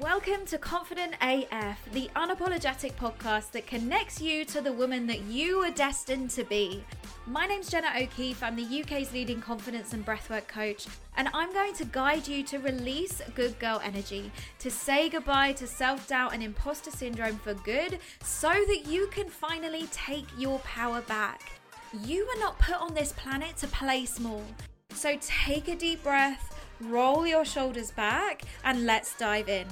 Welcome to Confident AF, the unapologetic podcast that connects you to the woman that you are destined to be. My name's Jenna O'Keefe. I'm the UK's leading confidence and breathwork coach, and I'm going to guide you to release good girl energy, to say goodbye to self doubt and imposter syndrome for good, so that you can finally take your power back. You were not put on this planet to play small. So take a deep breath, roll your shoulders back, and let's dive in.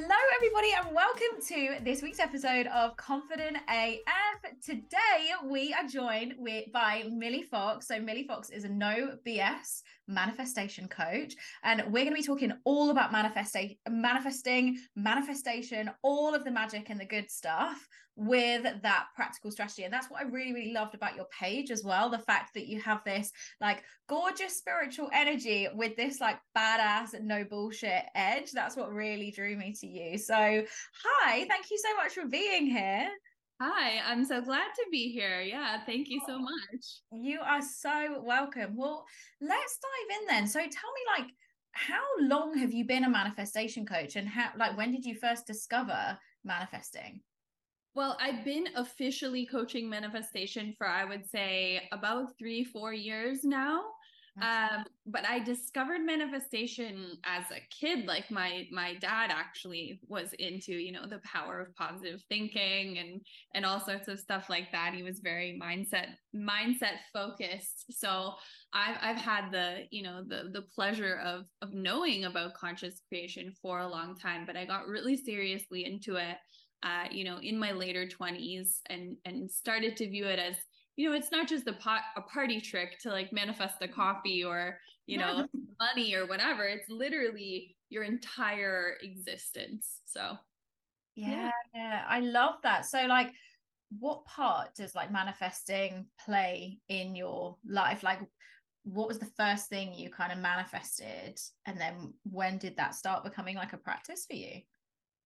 Hello, everybody, and welcome to this week's episode of Confident AF. Today, we are joined with, by Milli Fox. So, Milli Fox is a no BS manifestation coach, and we're going to be talking all about manifesting, manifesting, manifestation, all of the magic and the good stuff with that practical strategy. And that's what I really, really loved about your page as well. The fact that you have this like gorgeous spiritual energy with this like badass, no bullshit edge. That's what really drew me to you. So, hi, thank you so much for being here. Hi, I'm so glad to be here. Yeah, thank you so oh, much. You are so welcome. Well, let's dive in then. So, tell me, like, how long have you been a manifestation coach and how, like, when did you first discover manifesting? Well, I've been officially coaching manifestation for, I would say, about three, four years now. Um, but I discovered manifestation as a kid. Like my my dad actually was into, you know, the power of positive thinking and and all sorts of stuff like that. He was very mindset mindset focused. So I've I've had the, you know, the the pleasure of of knowing about conscious creation for a long time, but I got really seriously into it uh, you know, in my later 20s and and started to view it as, you know, it's not just a pot a party trick to like manifest a coffee or, you know, money or whatever. It's literally your entire existence. So yeah, yeah, I love that. So like what part does like manifesting play in your life? Like what was the first thing you kind of manifested and then when did that start becoming like a practice for you?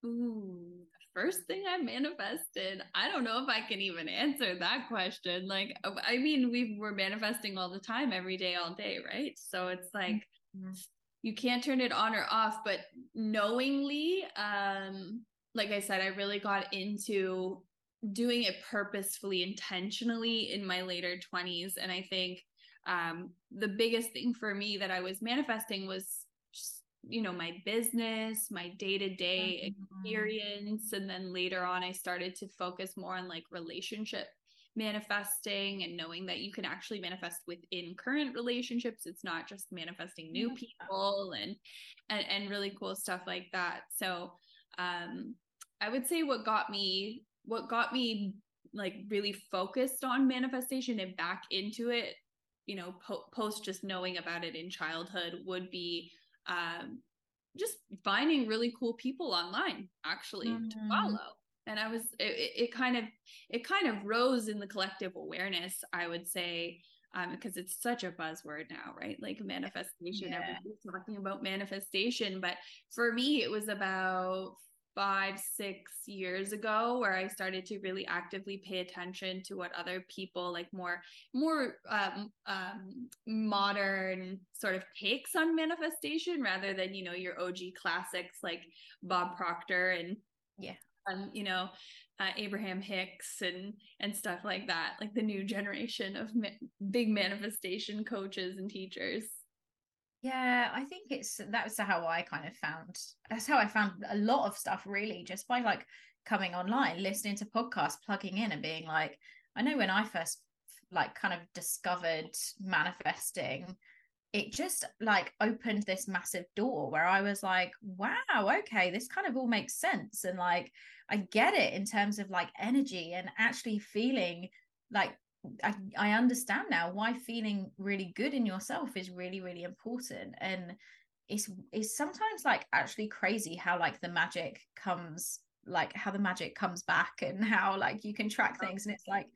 Ooh, first thing I manifested. I don't know if I can even answer that question. Like, uh, I mean, we were manifesting all the time, every day, all day, right? So it's like mm-hmm. you can't turn it on or off, but knowingly, um, like I said, I really got into doing it purposefully, intentionally in my later 20s. And I think um, the biggest thing for me that I was manifesting was you know my business my day-to-day mm-hmm. experience and then later on i started to focus more on like relationship manifesting and knowing that you can actually manifest within current relationships. It's not just manifesting new people and and, and really cool stuff like that. So um i would say what got me what got me like really focused on manifestation and back into it you know po- post just knowing about it in childhood would be um, just finding really cool people online actually mm-hmm. to follow and i was it, it kind of it kind of rose in the collective awareness i would say um, because it's such a buzzword now, right? Like manifestation, yeah. everybody's talking about manifestation. But for me, it was about five, six years ago where I started to really actively pay attention to what other people like more, more um, um, modern sort of takes on manifestation rather than, you know, your OG classics like Bob Proctor and, yeah, um, you know, uh, Abraham Hicks and and stuff like that, like the new generation of ma- big manifestation coaches and teachers. Yeah, I think it's that's how I kind of found that's how I found a lot of stuff really just by like coming online, listening to podcasts, plugging in and being like, I know when I first like kind of discovered manifesting, it just like opened this massive door where I was like, wow, okay, this kind of all makes sense. And like I get it in terms of like energy and actually feeling like I, I understand now why feeling really good in yourself is really really important. And it's it's sometimes like actually crazy how like the magic comes like how the magic comes back and how like you can track things and it's like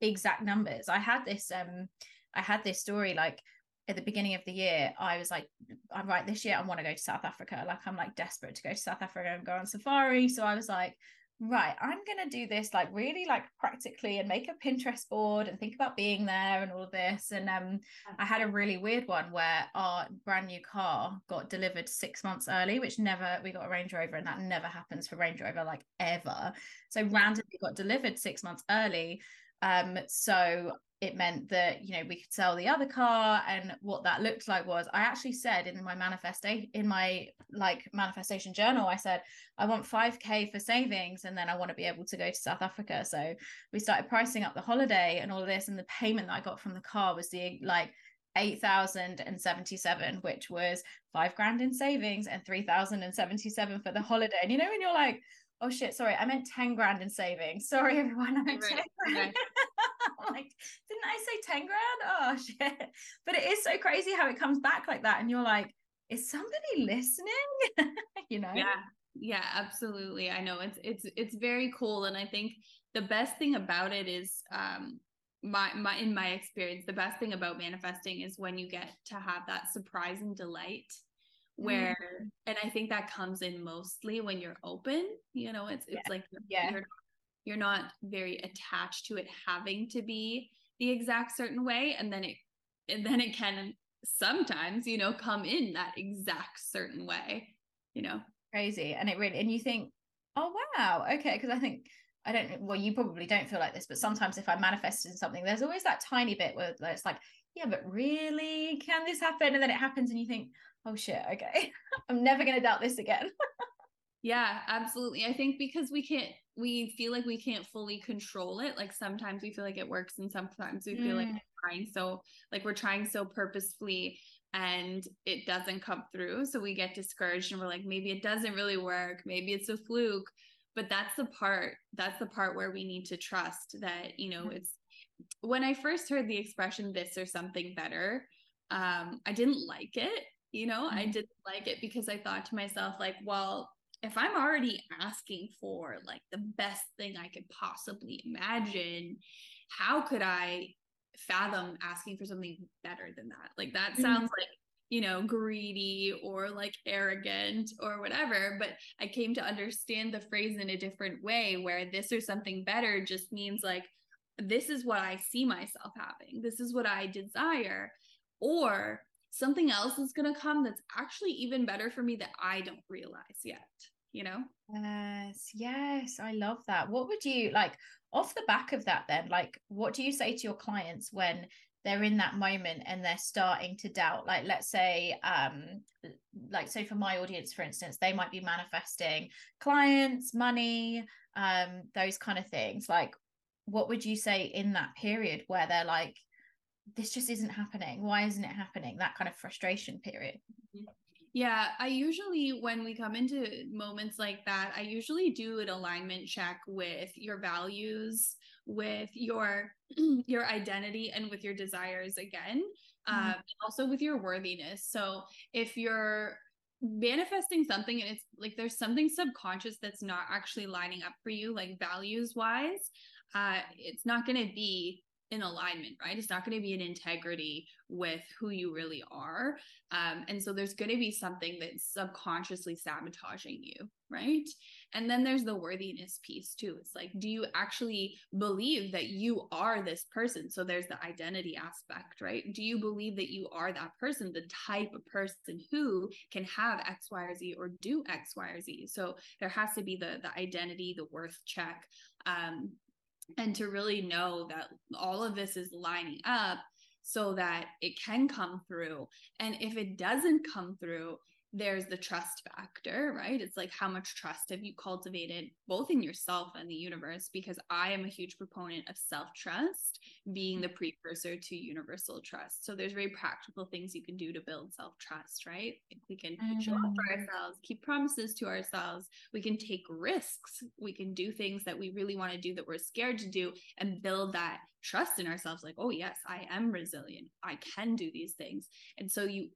exact numbers. I had this um i had this story like at the beginning of the year i was like i'm right this year i want to go to south africa. Like i'm like desperate to go to south africa and go on safari. So i was like right, I'm going to do this like really like practically and make a Pinterest board and think about being there and all of this. And um, I had a really weird one where our brand new car got delivered six months early, which never, we got a Range Rover and that never happens for Range Rover like ever. So randomly got delivered six months early. Um, so it meant that you know we could sell the other car and what that looked like was i actually said in my manifesto in my like manifestation journal i said i want 5k for savings and then i want to be able to go to south africa so we started pricing up the holiday and all of this and the payment that i got from the car was the like 8,077, which was five grand in savings and 3,077 for the holiday. And you know, when you're like, oh shit, sorry, I meant 10 grand in savings. Sorry, everyone. I meant right. 10 grand. like, didn't I say 10 grand? Oh shit. But it is so crazy how it comes back like that. And you're like, is somebody listening? you know? Yeah. Yeah, absolutely. I know it's it's it's very cool. And I think the best thing about it is um my my in my experience, the best thing about manifesting is when you get to have that surprise and delight where mm. and i think that comes in mostly when you're open you know it's it's yeah. like yeah you're, you're not very attached to it having to be the exact certain way. And then it and then it can sometimes you know come in that exact certain way you know? Crazy. And it really and you think oh wow. Okay. Because i think I don't well, you probably don't feel like this, but sometimes if I manifest in something, there's always that tiny bit where it's like, yeah, but really, can this happen? And then it happens, and you think, oh shit, okay, I'm never going to doubt this again. yeah, absolutely. I think because we can't, we feel like we can't fully control it. Like sometimes we feel like it works, and sometimes we feel like mm. we're trying so, like we're trying so purposefully and it doesn't come through. So we get discouraged and we're like, maybe it doesn't really work. Maybe it's a fluke. But that's the part, that's the part where we need to trust that, you know, mm. it's when I first heard the expression this or something better, um, I didn't like it you know mm-hmm. i didn't like it because i thought to myself like well if i'm already asking for like the best thing i could possibly imagine how could i fathom asking for something better than that? Like that mm-hmm. sounds like you know greedy or like arrogant or whatever but i came to understand the phrase in a different way where this or something better just means like this is what i see myself having. This is what i desire. Or something else is going to come that's actually even better for me that I don't realize yet, you know? Yes, yes, I love that. What would you like off the back of that then? Like, what do you say to your clients when they're in that moment and they're starting to doubt? Like, let's say, um, like, so for my audience, for instance, they might be manifesting clients, money, um, those kind of things. Like, what would you say in that period where they're like, this just isn't happening. Why isn't it happening? That kind of frustration period. Yeah i usually when we come into moments like that i usually do an alignment check with your values with your your identity and with your desires again mm-hmm. um, also with your worthiness. So if you're manifesting something and it's like there's something subconscious that's not actually lining up for you like values wise uh it's not going to be in alignment, right? It's not going to be in integrity with who you really are. Um, and so there's going to be something that's subconsciously sabotaging you, right? And then there's the worthiness piece too. It's like, do you actually believe that you are this person? So there's the identity aspect, right? Do you believe that you are that person, the type of person who can have X, Y, or Z or do X, Y, or Z? So there has to be the the identity, the worth check. Um, and to really know that all of this is lining up so that it can come through. And if it doesn't come through, there's the trust factor, right? It's like how much trust have you cultivated both in yourself and the universe? Because I am a huge proponent of self trust being the precursor to universal trust. So there's very practical things you can do to build self trust, right? We can mm-hmm. show up for mm-hmm. ourselves, keep promises to ourselves. We can take risks. We can do things that we really want to do that we're scared to do and build that trust in ourselves like, oh, yes, I am resilient. I can do these things. And so you,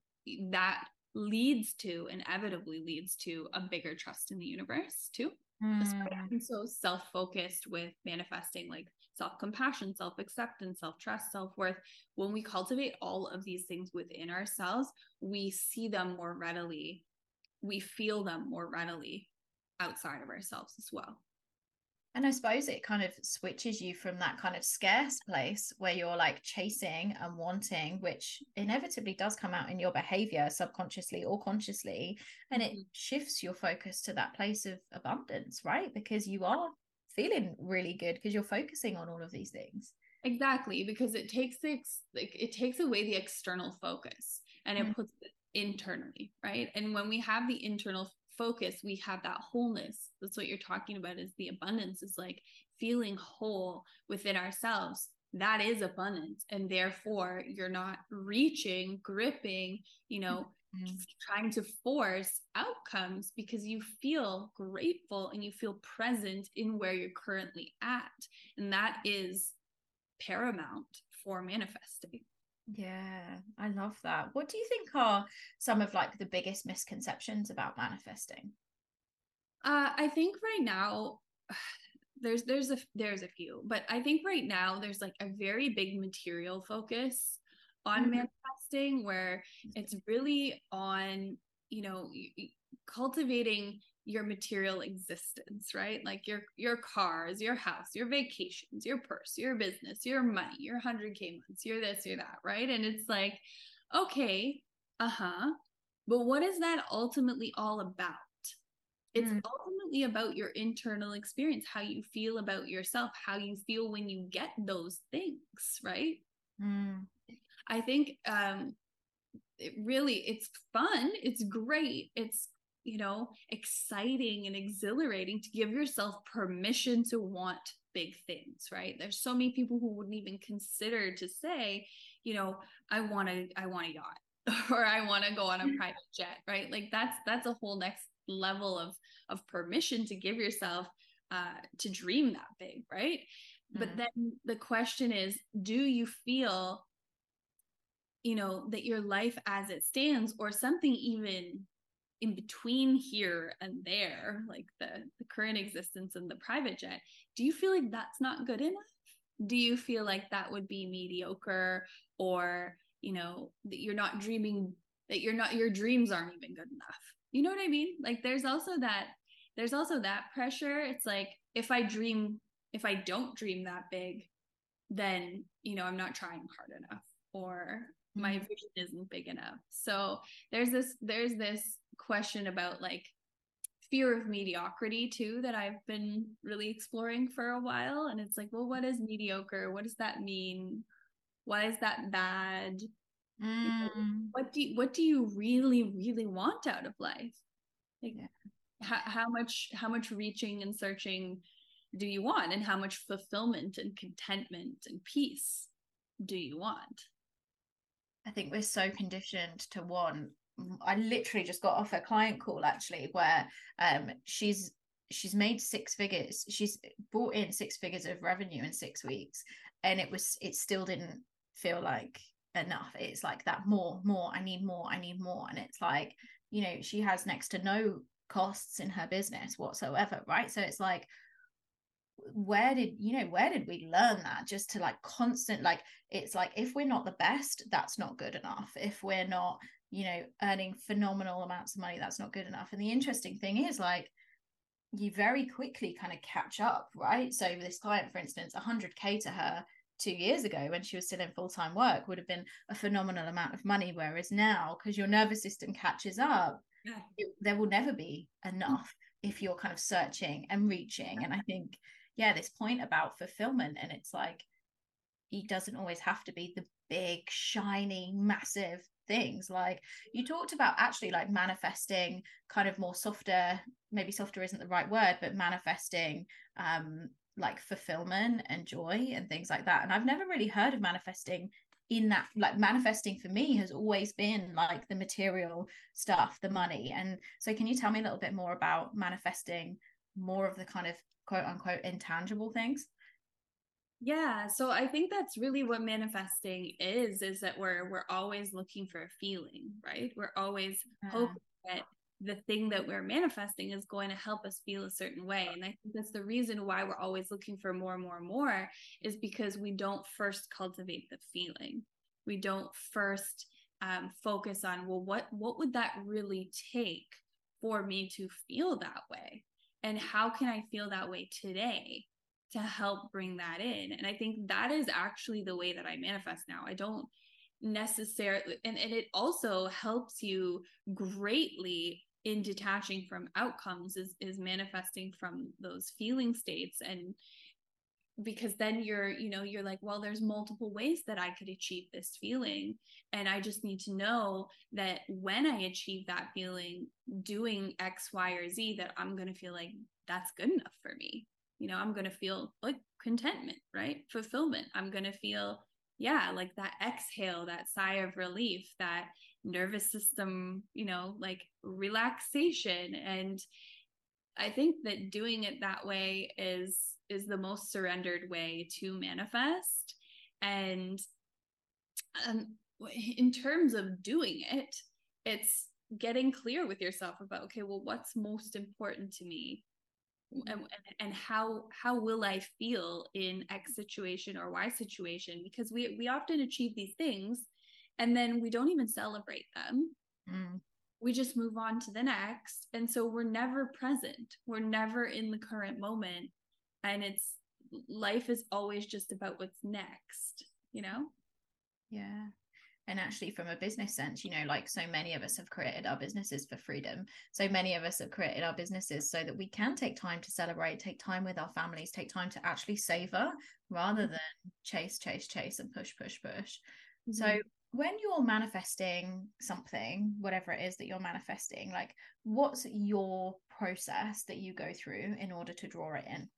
that leads to inevitably leads to a bigger trust in the universe too. Mm. and so self-focused with manifesting like self-compassion self-acceptance self-trust self-worth. When we cultivate all of these things within ourselves we see them more readily. We feel them more readily outside of ourselves as well And I suppose it kind of switches you from that kind of scarce place where you're like chasing and wanting, which inevitably does come out in your behavior subconsciously or consciously. And it mm-hmm. shifts your focus to that place of abundance, right? Because you are feeling really good because you're focusing on all of these things. Exactly, because it takes the like it takes away the external focus and it mm-hmm. puts it internally, right? And when we have the internal focus, we have that wholeness. That's what you're talking about is the abundance is like feeling whole within ourselves. That is abundance. And therefore, you're not reaching, gripping, you know, mm-hmm. trying to force outcomes because you feel grateful and you feel present in where you're currently at. And that is paramount for manifesting. Yeah, I love that. What do you think are some of like the biggest misconceptions about manifesting? Uh, I think right now there's there's a there's a few, but I think right now there's like a very big material focus on mm-hmm. manifesting where it's really on you know cultivating your material existence right like your your cars your house your vacations your purse your business your money your 100k months your this your that right and it's like okay uh-huh but what is that ultimately all about it's mm. ultimately about your internal experience how you feel about yourself how you feel when you get those things right mm. i think um it really it's fun it's great it's you know, exciting and exhilarating to give yourself permission to want big things, right? There's so many people who wouldn't even consider to say, you know, I want to I want a yacht or I want to go on a mm-hmm. private jet, right? Like that's that's a whole next level of of permission to give yourself uh to dream that big, right? Mm-hmm. But then the question is, do you feel you know that your life as it stands or something even in between here and there, like the, the current existence and the private jet, do you feel like that's not good enough? Do you feel like that would be mediocre or, you know, that you're not dreaming, that you're not, your dreams aren't even good enough? You know what I mean? Like there's also that, there's also that pressure. It's like if I dream, if I don't dream that big, then, you know, I'm not trying hard enough or my mm-hmm. vision isn't big enough. So there's this, there's this question about like fear of mediocrity too that I've been really exploring for a while. And it's like, well, what is mediocre? What does that mean? Why is that bad? Mm. what do you, what do you really really want out of life? Like, yeah. how, how much how much reaching and searching do you want, and how much fulfillment and contentment and peace do you want? I think we're so conditioned to want I literally just got off a client call actually where um she's she's made six figures she's brought in six figures of revenue in six weeks and it was it still didn't feel like enough. It's like that more more i need more i need more and it's like you know she has next to no costs in her business whatsoever right? So it's like where did you know where did we learn that? Just to like constant like it's like if we're not the best that's not good enough. If we're not you know earning phenomenal amounts of money that's not good enough. And the interesting thing is like you very quickly kind of catch up right? So this client for instance 100k to her two years ago when she was still in full-time work would have been a phenomenal amount of money whereas now because your nervous system catches up yeah. it, there will never be mm. enough if you're kind of searching and reaching. And i think yeah this point about fulfillment and it's like it doesn't always have to be the big shiny massive things like you talked about actually like manifesting kind of more softer maybe softer isn't the right word but manifesting um like fulfillment and joy and things like that and i've never really heard of manifesting in that like manifesting for me has always been like the material stuff the money and so can you tell me a little bit more about manifesting more of the kind of quote unquote intangible things yeah, so I think that's really what manifesting is is that we're we're always looking for a feeling, right? We're always yeah. hoping that the thing that we're manifesting is going to help us feel a certain way. And I think that's the reason why we're always looking for more and more and more is because we don't first cultivate the feeling. We don't first um, focus on, well, what what would that really take for me to feel that way? And how can i feel that way today to help bring that in? And i think that is actually the way that i manifest now. I don't necessarily and, and it also helps you greatly in detaching from outcomes is is manifesting from those feeling states and because then you're you know you're like well there's multiple ways that i could achieve this feeling. And i just need to know that when i achieve that feeling doing x y or z that i'm going to feel like that's good enough for me. You know i'm going to feel like contentment right? Fulfillment. I'm going to feel yeah like that exhale that sigh of relief that nervous system you know like relaxation. And i think that doing it that way is is the most surrendered way to manifest. And um, in terms of doing it it's getting clear with yourself about okay well what's most important to me? And, and how how will i feel in x situation or y situation? Because we we often achieve these things and then we don't even celebrate them. Mm. we just move on to the next. And so we're never present. We're never in the current moment and it's life is always just about what's next you know? Yeah. And actually from a business sense you know like so many of us have created our businesses for freedom. So many of us have created our businesses so that we can take time to celebrate take time with our families take time to actually savor rather mm-hmm. than chase chase chase and push push push. Mm-hmm. so when you're manifesting something whatever it is that you're manifesting like what's your process that you go through in order to draw it in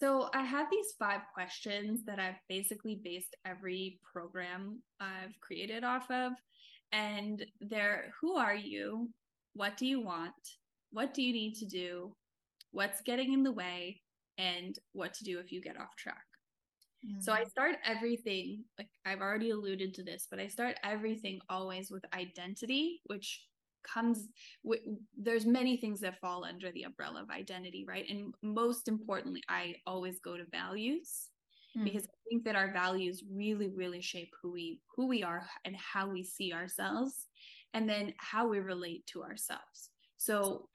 so I have these five questions that I've basically based every program I've created off of. And they're who are you? What do you want? What do you need to do? What's getting in the way? And what to do if you get off track. Mm-hmm. So I mm. start everything, like I've already alluded to this, but I start everything always with identity, which comes with there's many things that fall under the umbrella of identity right and most importantly i always go to values mm. because i think that our values really really shape who we who we are and how we see ourselves and then how we relate to ourselves so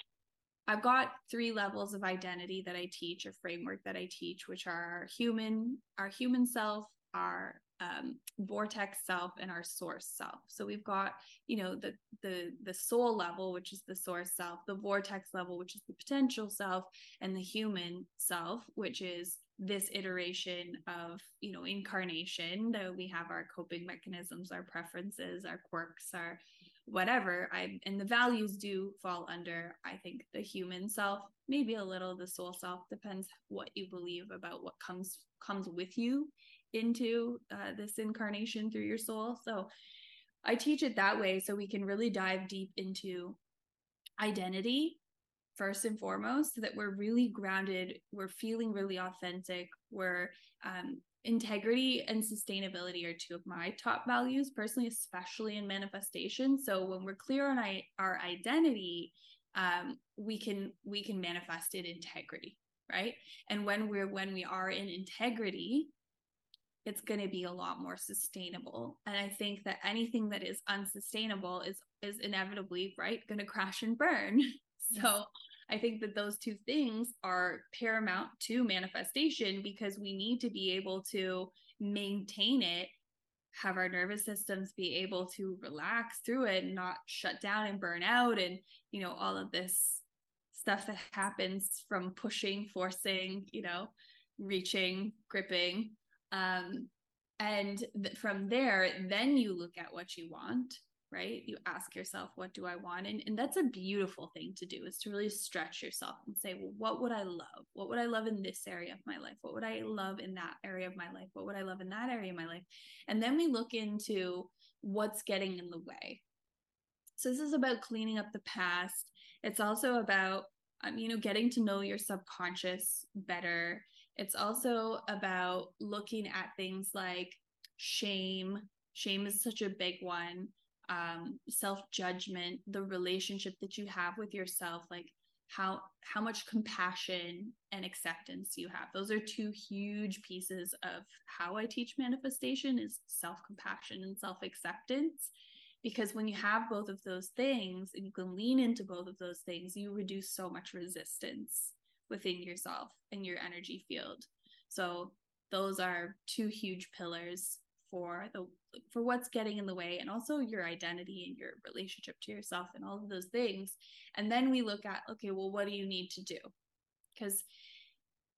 I've got three levels of identity that I teach, a framework that I teach, which are our human, our human self, our um, vortex self and our source self. So we've got you know the the the soul level which is the source self the vortex level which is the potential self and the human self which is this iteration of you know incarnation that we have our coping mechanisms our preferences our quirks our whatever. I and the values do fall under i think the human self maybe a little the soul self depends what you believe about what comes comes with you into uh, this incarnation through your soul. So I teach it that way so we can really dive deep into identity first and foremost so that we're really grounded we're feeling really authentic we're um, integrity and sustainability are two of my top values personally especially in manifestation so when we're clear on I, our identity um, we can we can manifest in integrity right and when we're when we are in integrity it's going to be a lot more sustainable. And i think that anything that is unsustainable is is inevitably right going to crash and burn. So i think that those two things are paramount to manifestation because we need to be able to maintain it have our nervous systems be able to relax through it and not shut down and burn out and you know all of this stuff that happens from pushing forcing you know reaching gripping um, and th- from there, then you look at what you want, right? You ask yourself, what do I want? And, and that's a beautiful thing to do is to really stretch yourself and say, well, what would I love? What would I love in this area of my life? What would I love in that area of my life? What would I love in that area of my life? And then we look into what's getting in the way. So this is about cleaning up the past. It's also about um, you know getting to know your subconscious better it's also about looking at things like shame. Shame is such a big one. Um, self judgment, the relationship that you have with yourself, like how how much compassion and acceptance you have. Those are two huge pieces of how I teach manifestation is self compassion and self acceptance. because when you have both of those things and you can lean into both of those things, you reduce so much resistance within yourself and your energy field. So those are two huge pillars for the for what's getting in the way and also your identity and your relationship to yourself and all of those things and then we look at okay well what do you need to do because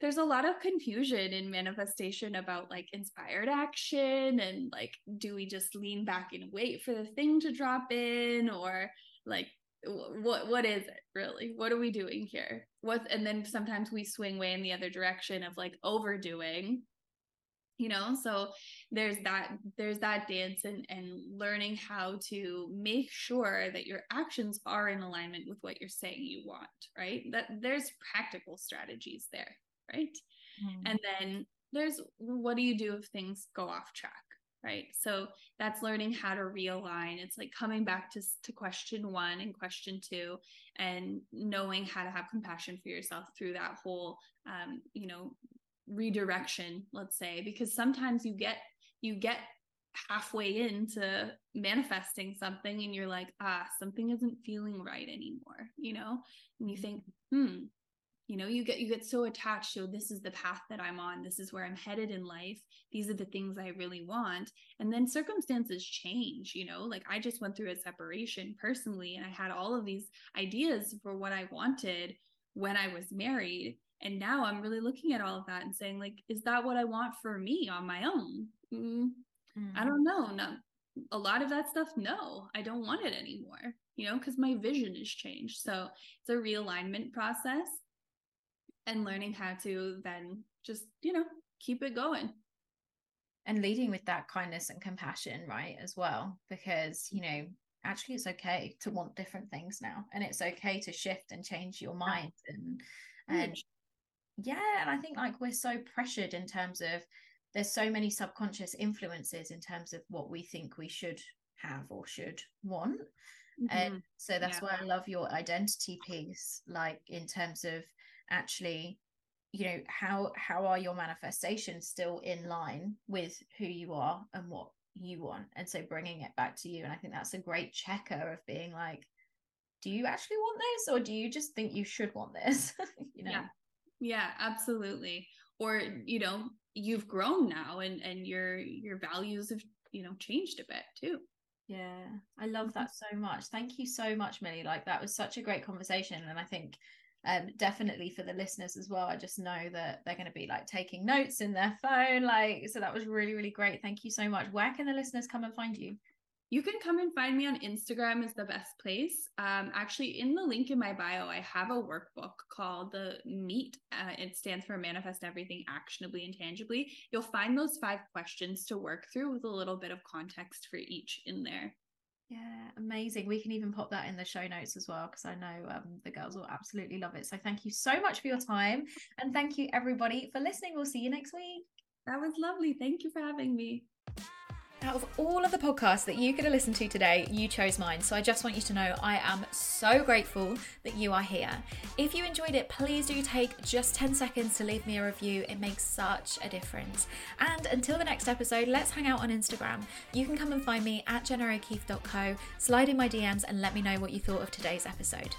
there's a lot of confusion in manifestation about like inspired action and like do we just lean back and wait for the thing to drop in or like what what is it really? What are we doing here? What and then sometimes we swing way in the other direction of like overdoing you know? So there's that there's that dance and and learning how to make sure that your actions are in alignment with what you're saying you want right? That there's practical strategies there right? Mm. and then there's what do you do if things go off track right? So that's learning how to realign. It's like coming back to to question 1 and question 2 and knowing how to have compassion for yourself through that whole um, you know redirection let's say because sometimes you get you get halfway into manifesting something and you're like ah something isn't feeling right anymore you know? And you think hmm you know you get you get so attached to this is the path that i'm on. This is where i'm headed in life. These are the things i really want. And then circumstances change you know like i just went through a separation personally and i had all of these ideas for what i wanted when i was married. And now i'm really looking at all of that and saying like is that what i want for me on my own? Mm, mm. i don't know. No a lot of that stuff no i don't want it anymore you know because my vision has changed. So it's a realignment process and learning how to then just you know keep it going and leading with that kindness and compassion right as well because you know actually it's okay to want different things now and it's okay to shift and change your mind and and yeah and i think like we're so pressured in terms of there's so many subconscious influences in terms of what we think we should have or should want mm-hmm. and so that's yeah. why i love your identity piece like in terms of actually you know how how are your manifestations still in line with who you are and what you want? And so bringing it back to you and i think that's a great checker of being like do you actually want this or do you just think you should want this? You know? Yeah. Yeah absolutely. Or you know you've grown now and and your your values have you know changed a bit too. Yeah i love mm-hmm. that so much. Thank you so much Milli. Like that was such a great conversation and i think um definitely for the listeners as well i just know that they're going to be like taking notes in their phone like so that was really really great thank you so much where can the listeners come and find you you can come and find me on Instagram is the best place. Um, actually, in the link in my bio, I have a workbook called the Meet. Uh, it stands for Manifest Everything Actionably and Tangibly. You'll find those five questions to work through with a little bit of context for each in there. Yeah, amazing. We can even pop that in the show notes as well because I know um, the girls will absolutely love it. So thank you so much for your time. And thank you, everybody, for listening. We'll see you next week. That was lovely. Thank you for having me. Out of all of the podcasts that you could have listened to today, you chose mine. So I just want you to know I am so grateful that you are here. If you enjoyed it, please do take just 10 seconds to leave me a review. It makes such a difference. And until the next episode, let's hang out on Instagram. You can come and find me at jennaokeefe.co, slide in my DMs, and let me know what you thought of today's episode.